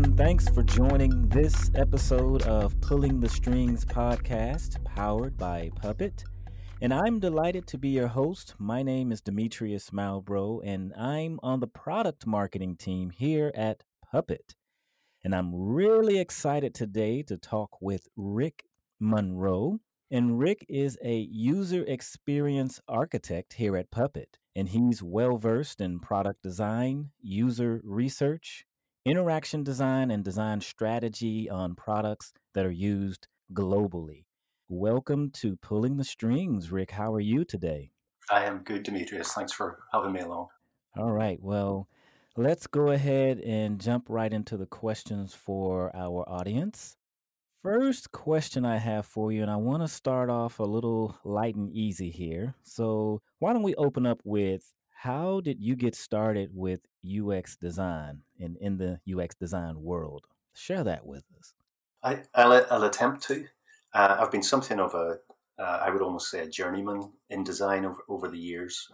Everyone, thanks for joining this episode of Pulling the Strings podcast, powered by Puppet. And I'm delighted to be your host. My name is Demetrius Malbrough, and I'm on the product marketing team here at Puppet. And I'm really excited today to talk with Rick Monro. And Rick is a user experience architect here at Puppet, and he's well versed in product design, user research, interaction design and design strategy on products that are used globally. Welcome to Pulling the Strings, Rick. How are you today? I am good, Demetrius. Thanks for having me along. All right. Well, let's go ahead and jump right into the questions for our audience. First question I have for you, and I want to start off a little light and easy here. So, why don't we open up with how did you get started with UX design and in the UX design world? Share that with us. I, will I'll attempt to. Uh, I've been something of a, uh, I would almost say, a journeyman in design over, over the years.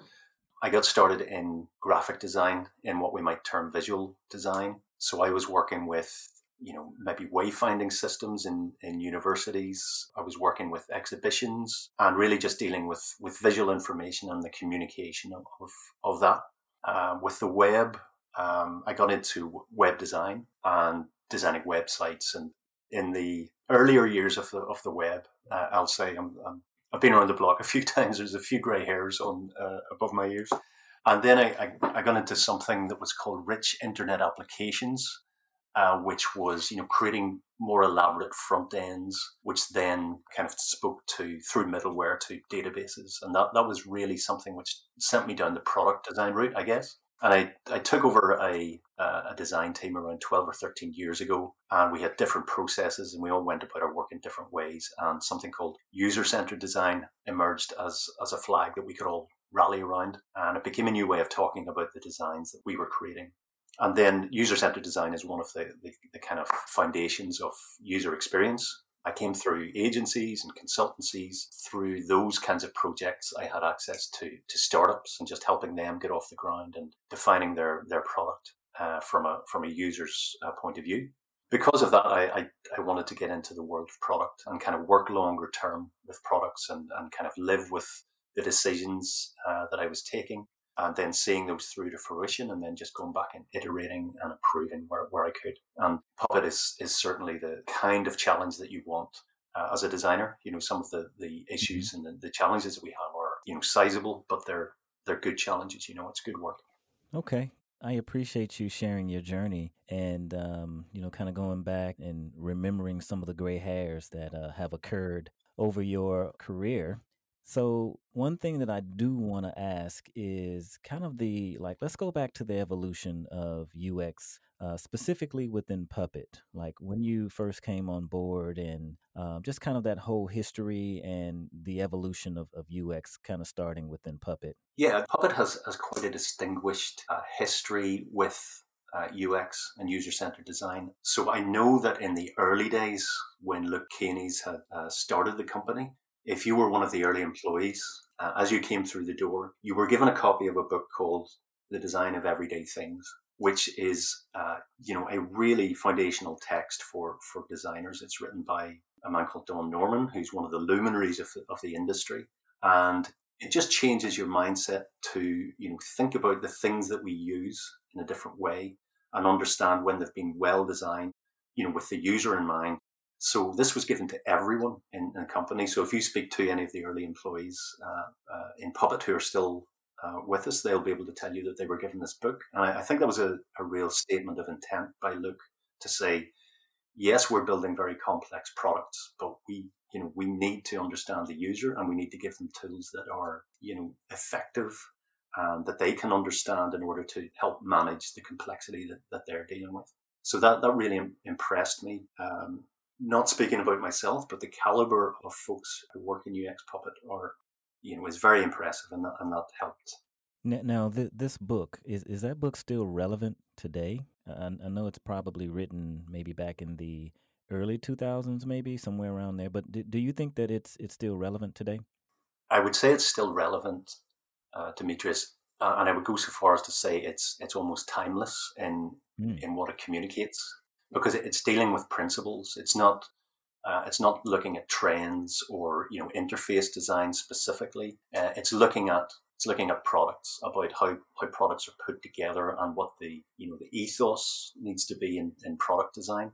I got started in graphic design, in what we might term visual design. So I was working with you know, maybe wayfinding systems in, in universities. I was working with exhibitions and really just dealing with, with visual information and the communication of, of that. Uh, with the web, um, I got into web design and designing websites. And in the earlier years of the, of the web, uh, I'll say I'm, I'm, I've been around the block a few times. There's a few grey hairs on uh, above my ears. And then I, I, I got into something that was called rich internet applications uh, which was you know creating more elaborate front ends, which then kind of spoke to through middleware to databases, and that that was really something which sent me down the product design route, I guess. And I, I took over a, a design team around 12 or 13 years ago, and we had different processes, and we all went about our work in different ways. And something called user centered design emerged as, as a flag that we could all rally around. And it became a new way of talking about the designs that we were creating. And then user centered design is one of the, the, the, kind of foundations of user experience. I came through agencies and consultancies. Through those kinds of projects, I had access to, to startups and just helping them get off the ground and defining their, their product uh, from, a, from a user's uh, point of view. Because of that, I, I, I, wanted to get into the world of product and kind of work longer term with products and, and kind of live with the decisions uh, that I was taking and then seeing those through to fruition and then just going back and iterating and improving where, where I could. And Puppet is, is certainly the kind of challenge that you want uh, as a designer. You know, some of the, the issues mm-hmm. and the, the challenges that we have are, you know, sizable, but they're, they're good challenges. You know, it's good work. Okay. I appreciate you sharing your journey and, um, you know, kind of going back and remembering some of the gray hairs that uh, have occurred over your career. So, one thing that I do want to ask is kind of the like, let's go back to the evolution of UX, uh, specifically within Puppet. Like when you first came on board and um, just kind of that whole history and the evolution of, of UX kind of starting within Puppet. Yeah, Puppet has, has quite a distinguished uh, history with uh, UX and user centered design. So I know that in the early days when Luke Kanies had uh, started the company, if you were one of the early employees, uh, as you came through the door, you were given a copy of a book called The Design of Everyday Things, which is, uh, you know, a really foundational text for, for designers. It's written by a man called Don Norman, who's one of the luminaries of the, of the industry. And it just changes your mindset to, you know, think about the things that we use in a different way and understand when they've been well designed, you know, with the user in mind so this was given to everyone in, in the company. So if you speak to any of the early employees uh, uh, in Puppet who are still uh, with us, they'll be able to tell you that they were given this book. And I, I think that was a, a, real statement of intent by Luke to say, yes, we're building very complex products, but we, you know, we need to understand the user and we need to give them tools that are, you know, effective and that they can understand in order to help manage the complexity that, that they're dealing with. So that, that really impressed me. Um, not speaking about myself, but the caliber of folks who work in UX Puppet are, you know, is very impressive, and that, and that helped. Now, th- this book is is that book still relevant today? I, I know it's probably written maybe back in the early 2000s, maybe somewhere around there. But do, do you think that it's it's still relevant today? I would say it's still relevant, uh, Demetrius. uh, and I would go so far as to say it's it's almost timeless in mm. in what it communicates because it's dealing with principles. It's not uh, it's not looking at trends or you know interface design specifically. Uh, it's looking at it's looking at products about how, how products are put together and what the you know the ethos needs to be in, in product design.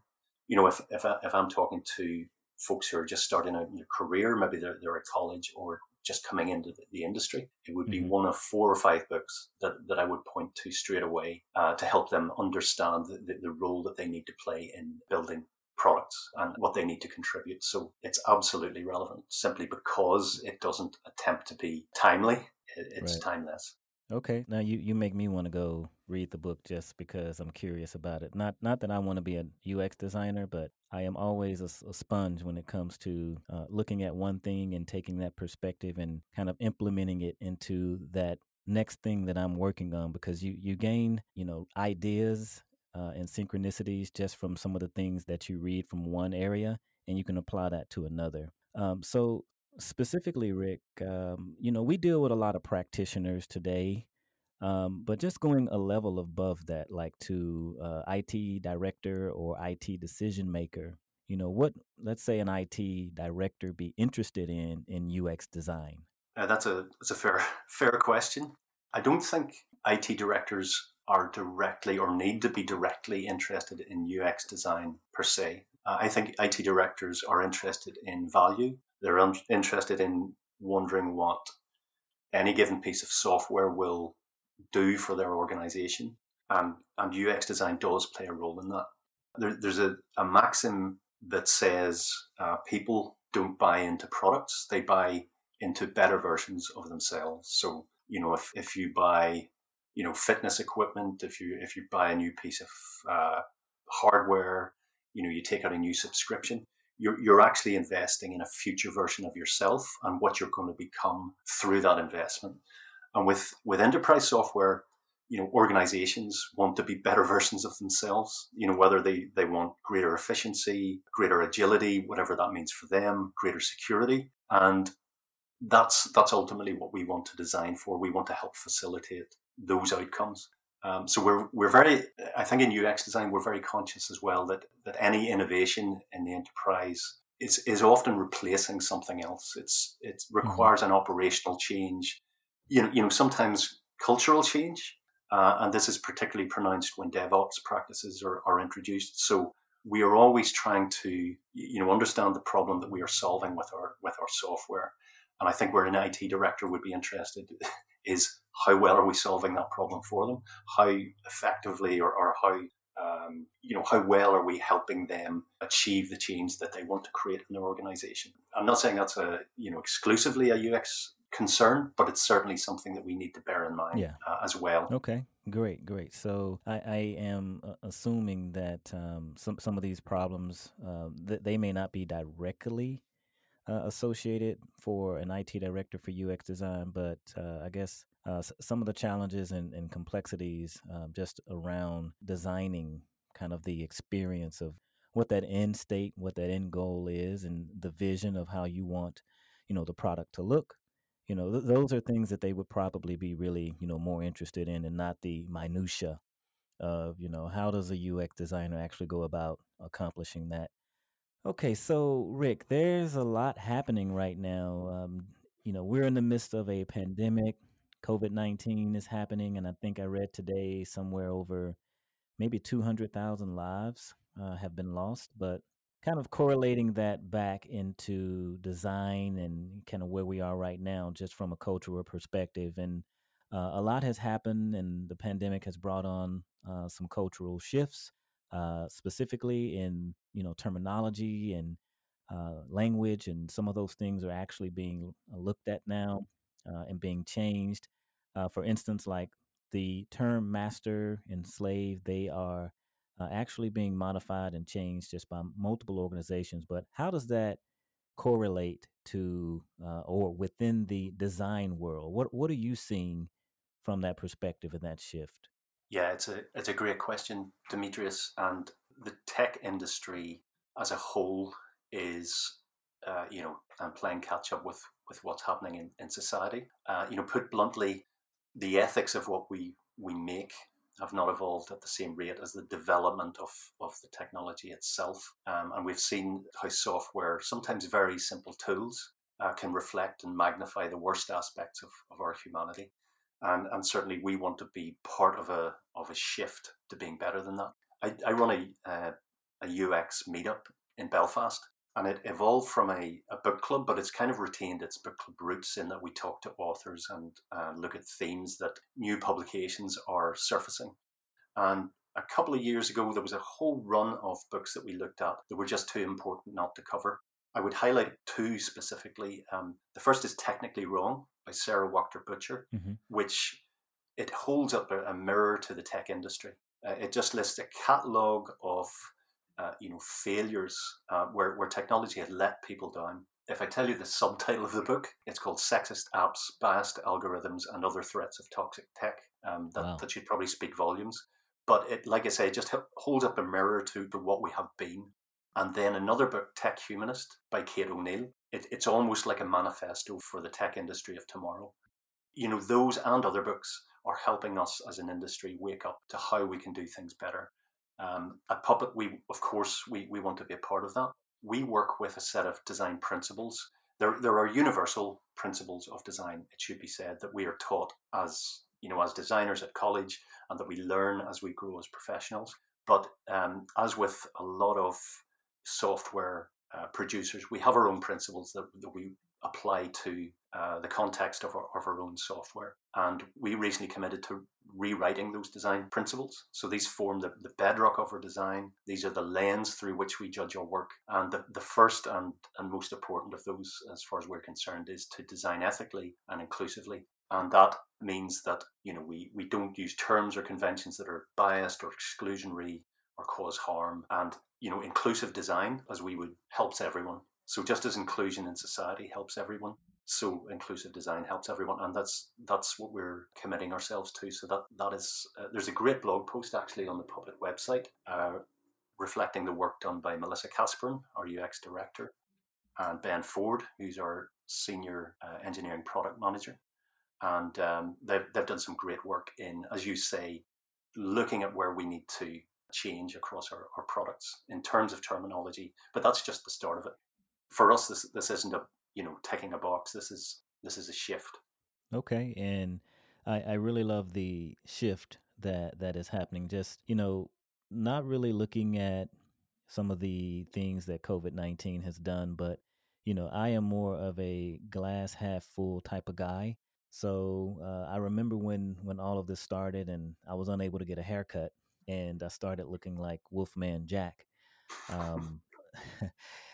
You know, if if, I, if I'm talking to folks who are just starting out in their career, maybe they're, they're at college or just coming into the, industry, it would be mm-hmm. one of four or five books that, that I would point to straight away uh, to help them understand the, the, the role that they need to play in building products and what they need to contribute. So it's absolutely relevant simply because it doesn't attempt to be timely. It's right. timeless. Okay. Now you, you make me want to go read the book just because I'm curious about it. Not not that I want to be a UX designer, but I am always a, a sponge when it comes to uh, looking at one thing and taking that perspective and kind of implementing it into that next thing that I'm working on because you you gain you know ideas uh, and synchronicities just from some of the things that you read from one area and you can apply that to another. Um, so specifically, Rick, um, you know we deal with a lot of practitioners today um, but just going a level above that, like to uh, IT director or IT decision maker, you know, what let's say an IT director be interested in in UX design? Uh, that's a that's a fair fair question. I don't think IT directors are directly or need to be directly interested in UX design per se. Uh, I think IT directors are interested in value. They're un- interested in wondering what any given piece of software will do for their organization. And, and UX design does play a role in that. There, there's a, a maxim that says uh, people don't buy into products, they buy into better versions of themselves. So, you know, if, if you buy, you know, fitness equipment, if you if you buy a new piece of uh, hardware, you know, you take out a new subscription, you're, you're actually investing in a future version of yourself and what you're going to become through that investment. And with, with enterprise software, you know, organizations want to be better versions of themselves, you know, whether they, they want greater efficiency, greater agility, whatever that means for them, greater security. And that's, that's ultimately what we want to design for. We want to help facilitate those outcomes. Um, so we're, we're very, I think in UX design, we're very conscious as well that, that any innovation in the enterprise is, is often replacing something else. It's, it mm-hmm. requires mm-hmm. an operational change you know, you know sometimes cultural change, uh, and this is particularly pronounced when DevOps practices are, are introduced. So we are always trying to you know understand the problem that we are solving with our with our software. And I think where an IT director would be interested is how well are we solving that problem for them? How effectively or, or how um, you know how well are we helping them achieve the change that they want to create in their organization? I'm not saying that's a you know exclusively a UX concern, but it's certainly something that we need to bear in mind yeah. uh, as well. Okay, great, great. So I, I am uh, assuming that um, some some of these problems uh, that they may not be directly uh, associated for an IT director for UX design, but uh, I guess uh, some of the challenges and, and complexities um, just around designing kind of the experience of what that end state, what that end goal is, and the vision of how you want you know the product to look you know th- those are things that they would probably be really you know more interested in and not the minutia of you know how does a ux designer actually go about accomplishing that okay so rick there's a lot happening right now um, you know we're in the midst of a pandemic covid-19 is happening and i think i read today somewhere over maybe 200000 lives uh, have been lost but kind of correlating that back into design and kind of where we are right now, just from a cultural perspective. And uh, a lot has happened, and the pandemic has brought on uh, some cultural shifts, uh, specifically in you know terminology and uh, language, and some of those things are actually being uh, looked at now uh, and being changed. for instance, like the term master and slave, they are uh, actually being modified and changed just by multiple organizations. But how does that correlate to uh, or within the design world? What what are you seeing from that perspective and that shift? Yeah, it's a it's a great question, Demetrius. And the tech industry as a whole is, uh, you know, playing catch up with with what's happening in, in society. Uh, you know, put bluntly, the ethics of what we we make have not evolved at the same rate as the development of, of the technology itself. Um, and we've seen how software, sometimes very simple tools, uh, can reflect and magnify the worst aspects of, of our humanity. And, and certainly we want to be part of a, of a shift to being better than that. I, I run a, uh, a UX meetup in Belfast and it evolved from a, a book club, but it's kind of retained its book club roots in that we talk to authors and uh, look at themes that new publications are surfacing. And a couple of years ago, there was a whole run of books that we looked at that were just too important not to cover. I would highlight two specifically. Um, the first is Technically Wrong by Sarah Wachter Boettcher, mm-hmm. which it holds up a, a, mirror to the tech industry. Uh, it just lists a catalogue of uh, you know failures uh, where, where technology had let people down. If I tell you the subtitle of the book, it's called "Sexist Apps, Biased Algorithms, and Other Threats of Toxic Tech." Um, that, wow. that should probably speak volumes. But it, like I say, just holds up a mirror to, to what we have been. And then another book, Tech Humanist by Kate O'Neill. It, it's almost like a manifesto for the tech industry of tomorrow. You know, those and other books are helping us as an industry wake up to how we can do things better. Um, at Puppet, we of course we, we want to be a part of that. We work with a set of design principles. There, there are universal principles of design. It should be said that we are taught as you know as designers at college, and that we learn as we grow as professionals. But um, as with a lot of software uh, producers, we have our own principles that, that we apply to uh, the context of our, of our own software. And we recently committed to rewriting those design principles. So these form the, the bedrock of our design. These are the lens through which we judge our work. And the, the first and, and most important of those, as far as we're concerned, is to design ethically and inclusively. And that means that you know we, we don't use terms or conventions that are biased or exclusionary or cause harm. And you know, inclusive design, as we would, helps everyone. So just as inclusion in society helps everyone, so inclusive design helps everyone, and that's that's what we're committing ourselves to. So that that is uh, there's a great blog post actually on the public website uh, reflecting the work done by Melissa Casperin, our UX director, and Ben Ford, who's our senior uh, engineering product manager, and um, they've they've done some great work in, as you say, looking at where we need to change across our, our products in terms of terminology. But that's just the start of it. For us, this this isn't a you know ticking a box. This is this is a shift. Okay, and I, I really love the shift that that is happening. Just you know, not really looking at some of the things that COVID nineteen has done, but you know, I am more of a glass half full type of guy. So uh, I remember when when all of this started, and I was unable to get a haircut, and I started looking like Wolfman Jack. Um,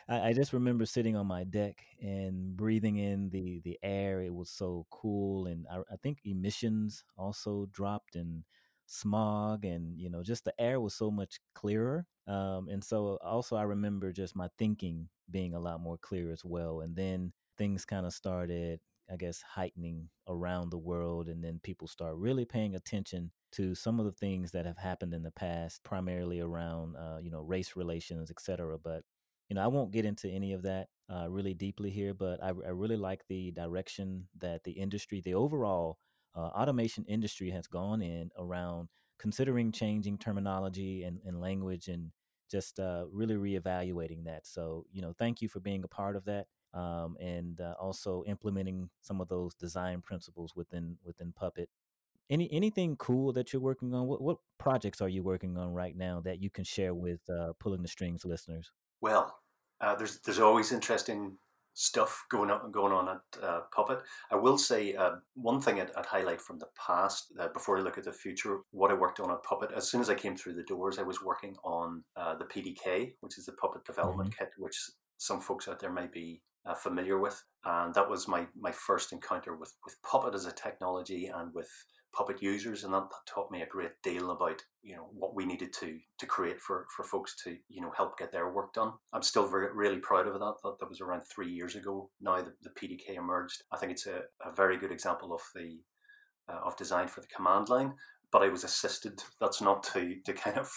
I, I just remember sitting on my deck and breathing in the the air. It was so cool, and I, I think emissions also dropped and smog and you know just the air was so much clearer um, and so also i remember just my thinking being a lot more clear as well and then things kind of started i guess heightening around the world and then people start really paying attention to some of the things that have happened in the past primarily around uh, you know race relations etc but you know, I won't get into any of that uh, really deeply here, but I, I, really like the direction that the industry, the overall uh, automation industry has gone in around considering changing terminology and, and language and just uh, really reevaluating that. So, you know, thank you for being a part of that. Um, and uh, also implementing some of those design principles within within Puppet. Any anything cool that you're working on? What, what projects are you working on right now that you can share with uh, pulling the strings listeners? Well, uh, there's there's always interesting stuff going on going on at uh, Puppet. I will say uh, one thing I'd, I'd, highlight from the past uh, before I look at the future. What I worked on at Puppet. As soon as I came through the doors, I was working on uh, the PDK, which is the Puppet Development mm-hmm. Kit, which some folks out there may be uh, familiar with, and that was my my first encounter with with Puppet as a technology and with puppet users and that, that, taught me a great deal about you know what we needed to to create for for folks to you know help get their work done i'm still very really proud of that that, that was around three years ago now the, the pdk emerged i think it's a, a very good example of the uh, of design for the command line but i was assisted that's not to to kind of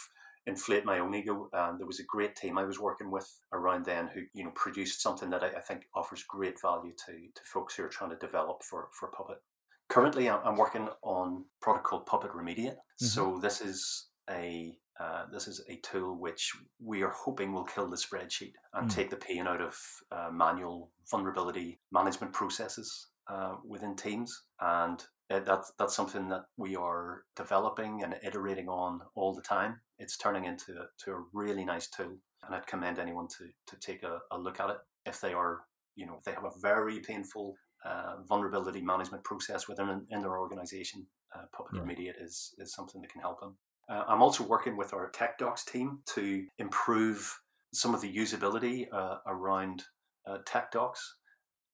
inflate my own ego. Um, there was a great team I was working with around then who you know produced something that I, I, think offers great value to to folks who are trying to develop for for Puppet. Currently, I'm working on a product called Puppet Remediate. Mm-hmm. So this is a uh, this is a tool which we are hoping will kill the spreadsheet and mm. take the pain out of uh, manual vulnerability management processes uh, within teams. And uh, that's that's something that we are developing and iterating on all the time. It's turning into to a really nice tool, and I'd commend anyone to to take a, a look at it if they are you know if they have a very painful uh, vulnerability management process within in their organization. Uh, Puppet. Remediate is is something that can help them. Uh, I'm also working with our tech docs team to improve some of the usability uh, around uh, tech docs.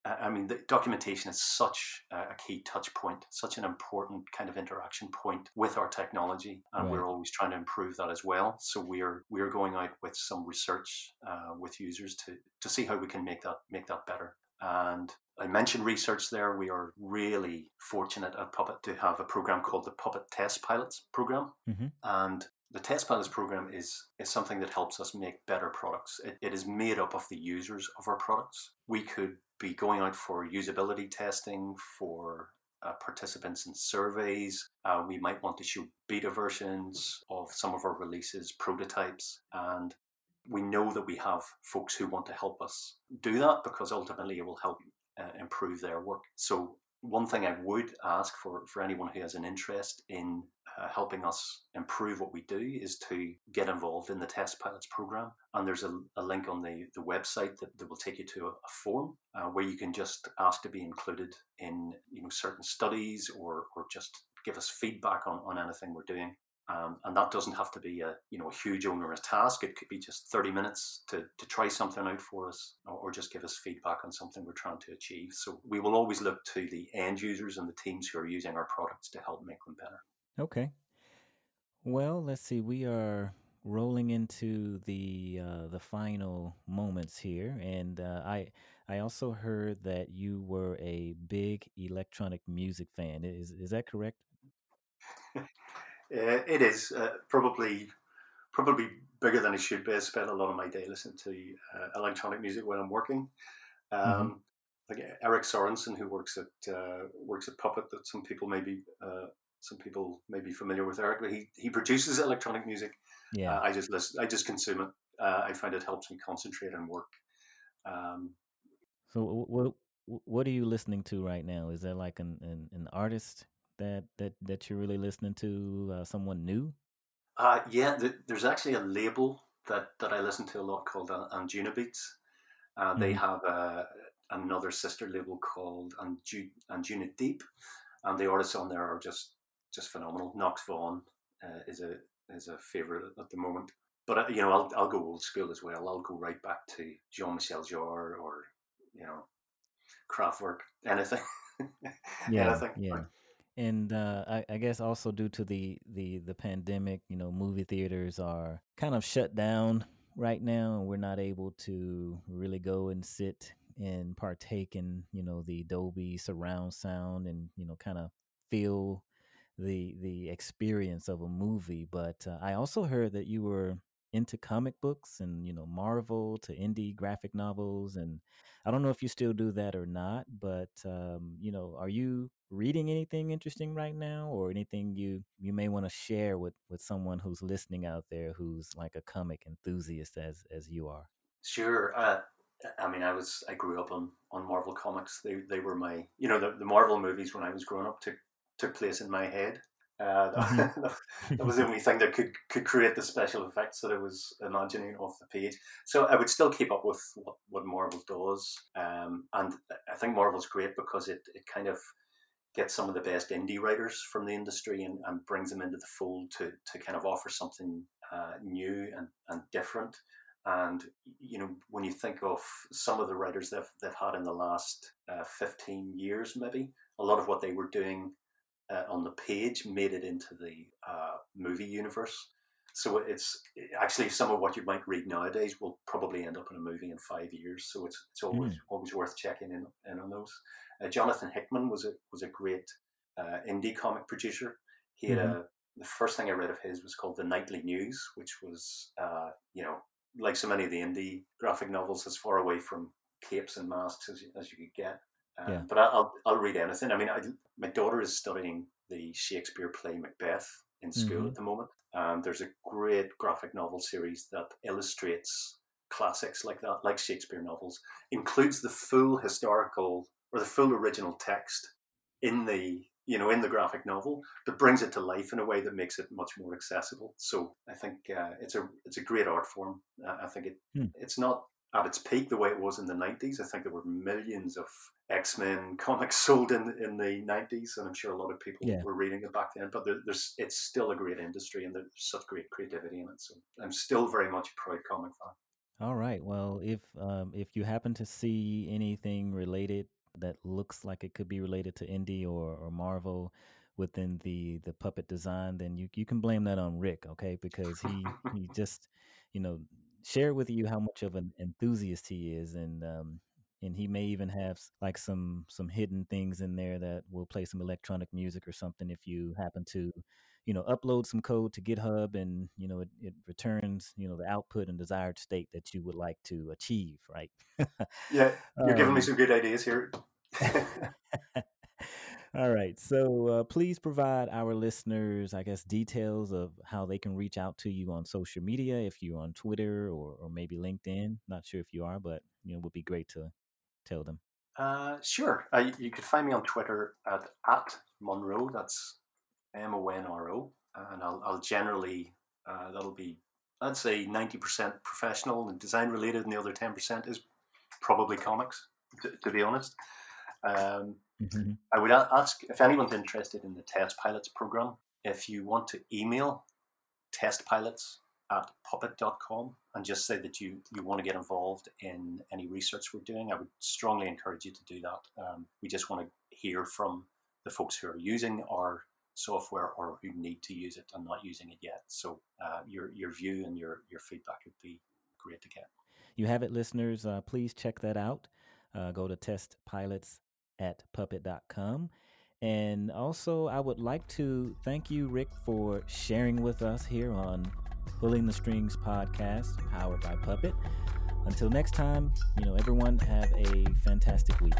I mean, the documentation is such a key touch point, such an important kind of interaction point with our technology, and right. we're always trying to improve that as well. So we're we're going out with some research uh, with users to to see how we can make that make that better. And I mentioned research there. We are really fortunate at Puppet to have a program called the Puppet Test Pilots program. Mm-hmm. And the Test Pilots program is, is something that helps us make better products. It, it is made up of the users of our products. We could be going out for usability testing for uh, participants in surveys. Uh, we might want to show beta versions of some of our releases, prototypes, and we know that we have folks who want to help us do that because ultimately it will help uh, improve their work. So one thing I would ask for, for anyone who has an interest in uh, helping us improve what we do is to get involved in the test pilots program. And there's a, a link on the, the website that, that will take you to a, a form uh, where you can just ask to be included in you know certain studies or, or just give us feedback on, on anything we're doing. Um, and that doesn't have to be a you know a huge onerous task. It could be just 30 minutes to, to try something out for us or, or, just give us feedback on something we're trying to achieve. So we will always look to the end users and the teams who are using our products to help make them better. Okay. Well, let's see. We are rolling into the uh, the final moments here, and uh, I I also heard that you were a big electronic music fan. Is is that correct? Uh, it is uh, probably probably bigger than it should be. I spend a lot of my day listening to uh, electronic music when I'm working. Mm-hmm. Um, mm-hmm. Like Eric Sorensen, who works at uh, works at Puppet, that some people may be uh, some people may be familiar with Eric, but he he produces electronic music. Yeah, uh, I just listen, I just consume it. I find it helps me concentrate and work. Um, so what what are you listening to right now? Is there like an, an, an artist that that that you're really listening to? Uh, someone new? Uh, yeah, th- there's actually a label that that I listen to a lot called uh, Anjunabeats. Uh, mm-hmm. They have uh, another sister label called Anju- Anjunadeep, and the artists on there are just just phenomenal. Nox Vahn uh, is a is a favorite at the moment. But uh, you know, I'll I'll go old school as well. I'll go right back to Jean Michel Jarre or you know, Kraftwerk, anything. yeah, anything. Yeah and uh, I, I, guess also due to the, the the pandemic, you know, movie theaters are kind of shut down right now, and we're not able to really go and sit and partake in you know the Dolby surround sound and you know kind of feel the the experience of a movie. But uh, I also heard that you were into comic books and you know Marvel to indie graphic novels and I don't know if you still do that or not but um, you know are you reading anything interesting right now or anything you you may want to share with with someone who's listening out there who's like a comic enthusiast as as you are? Sure uh, I mean I was I grew up on on Marvel comics. They they were my you know the, the Marvel movies when I was growing up took took place in my head uh, mm-hmm. that was the only thing that could could create the special effects that I was imagining off the page. So I would still keep up with what, what Marvel does, um, and I think Marvel's great because it, it kind of gets some of the best indie writers from the industry and, and brings them into the fold to to kind of offer something uh, new and, and different. And you know, when you think of some of the writers they've they've had in the last uh, fifteen years, maybe a lot of what they were doing uh, on the page made it into the uh, movie universe. So it's actually some of what you might read nowadays will probably end up in a movie in five years. So it's it's always mm. always worth checking in, in on those. Uh, Jonathan Hickman was a was a great uh, indie comic producer. He had mm-hmm. a the first thing I read of his was called the Nightly News, which was uh, you know like so many of the indie graphic novels, as far away from capes and masks as, as you could get. Um, Yeah. But I'll I'll read anything. I mean, I, my daughter is studying the Shakespeare play Macbeth in school Mhm. at the moment. Um, there's a great graphic novel series that illustrates classics like that, like Shakespeare novels, includes the full historical or the full original text in the you know in the graphic novel, but brings it to life in a way that makes it much more accessible. So I think uh, it's a it's a great art form. Uh, I think it Hmm. it's not at its peak the way it was in the 90s. I think there were millions of X Men comics sold in in the 90s, and I'm sure a lot of people Yeah. were reading it back then. But there, there's it's still a great industry, and there's such great creativity in it. So I'm still very much a proud comic fan. All right. Well, if um, if you happen to see anything related that looks like it could be related to Indie or, or Marvel within the the puppet design, then you you can blame that on Rick, okay? Because he he just you know share with you how much of an enthusiast he is, and um, and he may even have like some some hidden things in there that will play some electronic music or something if you happen to you know upload some code to github and you know it, it returns you know the output and desired state that you would like to achieve right Yeah, you're giving me um, some good ideas here. all right so uh, please provide our listeners i guess details of how they can reach out to you on social media if you're on twitter or, or maybe linkedin not sure if you are but you know it would be great to tell them Uh, sure. Uh, you could find me on Twitter at, at Monro. That's M O N R O. And I'll, I'll generally, uh, that'll be, I'd say 90% professional and design related, and the other 10% is probably comics, to, to be honest. Um, Mhm. I would ask if anyone's interested in the Test Pilots program, if you want to email testpilots at puppet.com and just say that you, you want to get involved in any research we're doing, I would strongly encourage you to do that. Um, we just want to hear from the folks who are using our software or who need to use it and not using it yet. So uh, your, your view and your, your feedback would be great to get. you have it listeners uh, please check that out uh, go to testpilots at puppet.com and also i would like to thank you rick for sharing with us here on pulling the strings podcast powered by puppet. Until next time you know everyone have a fantastic week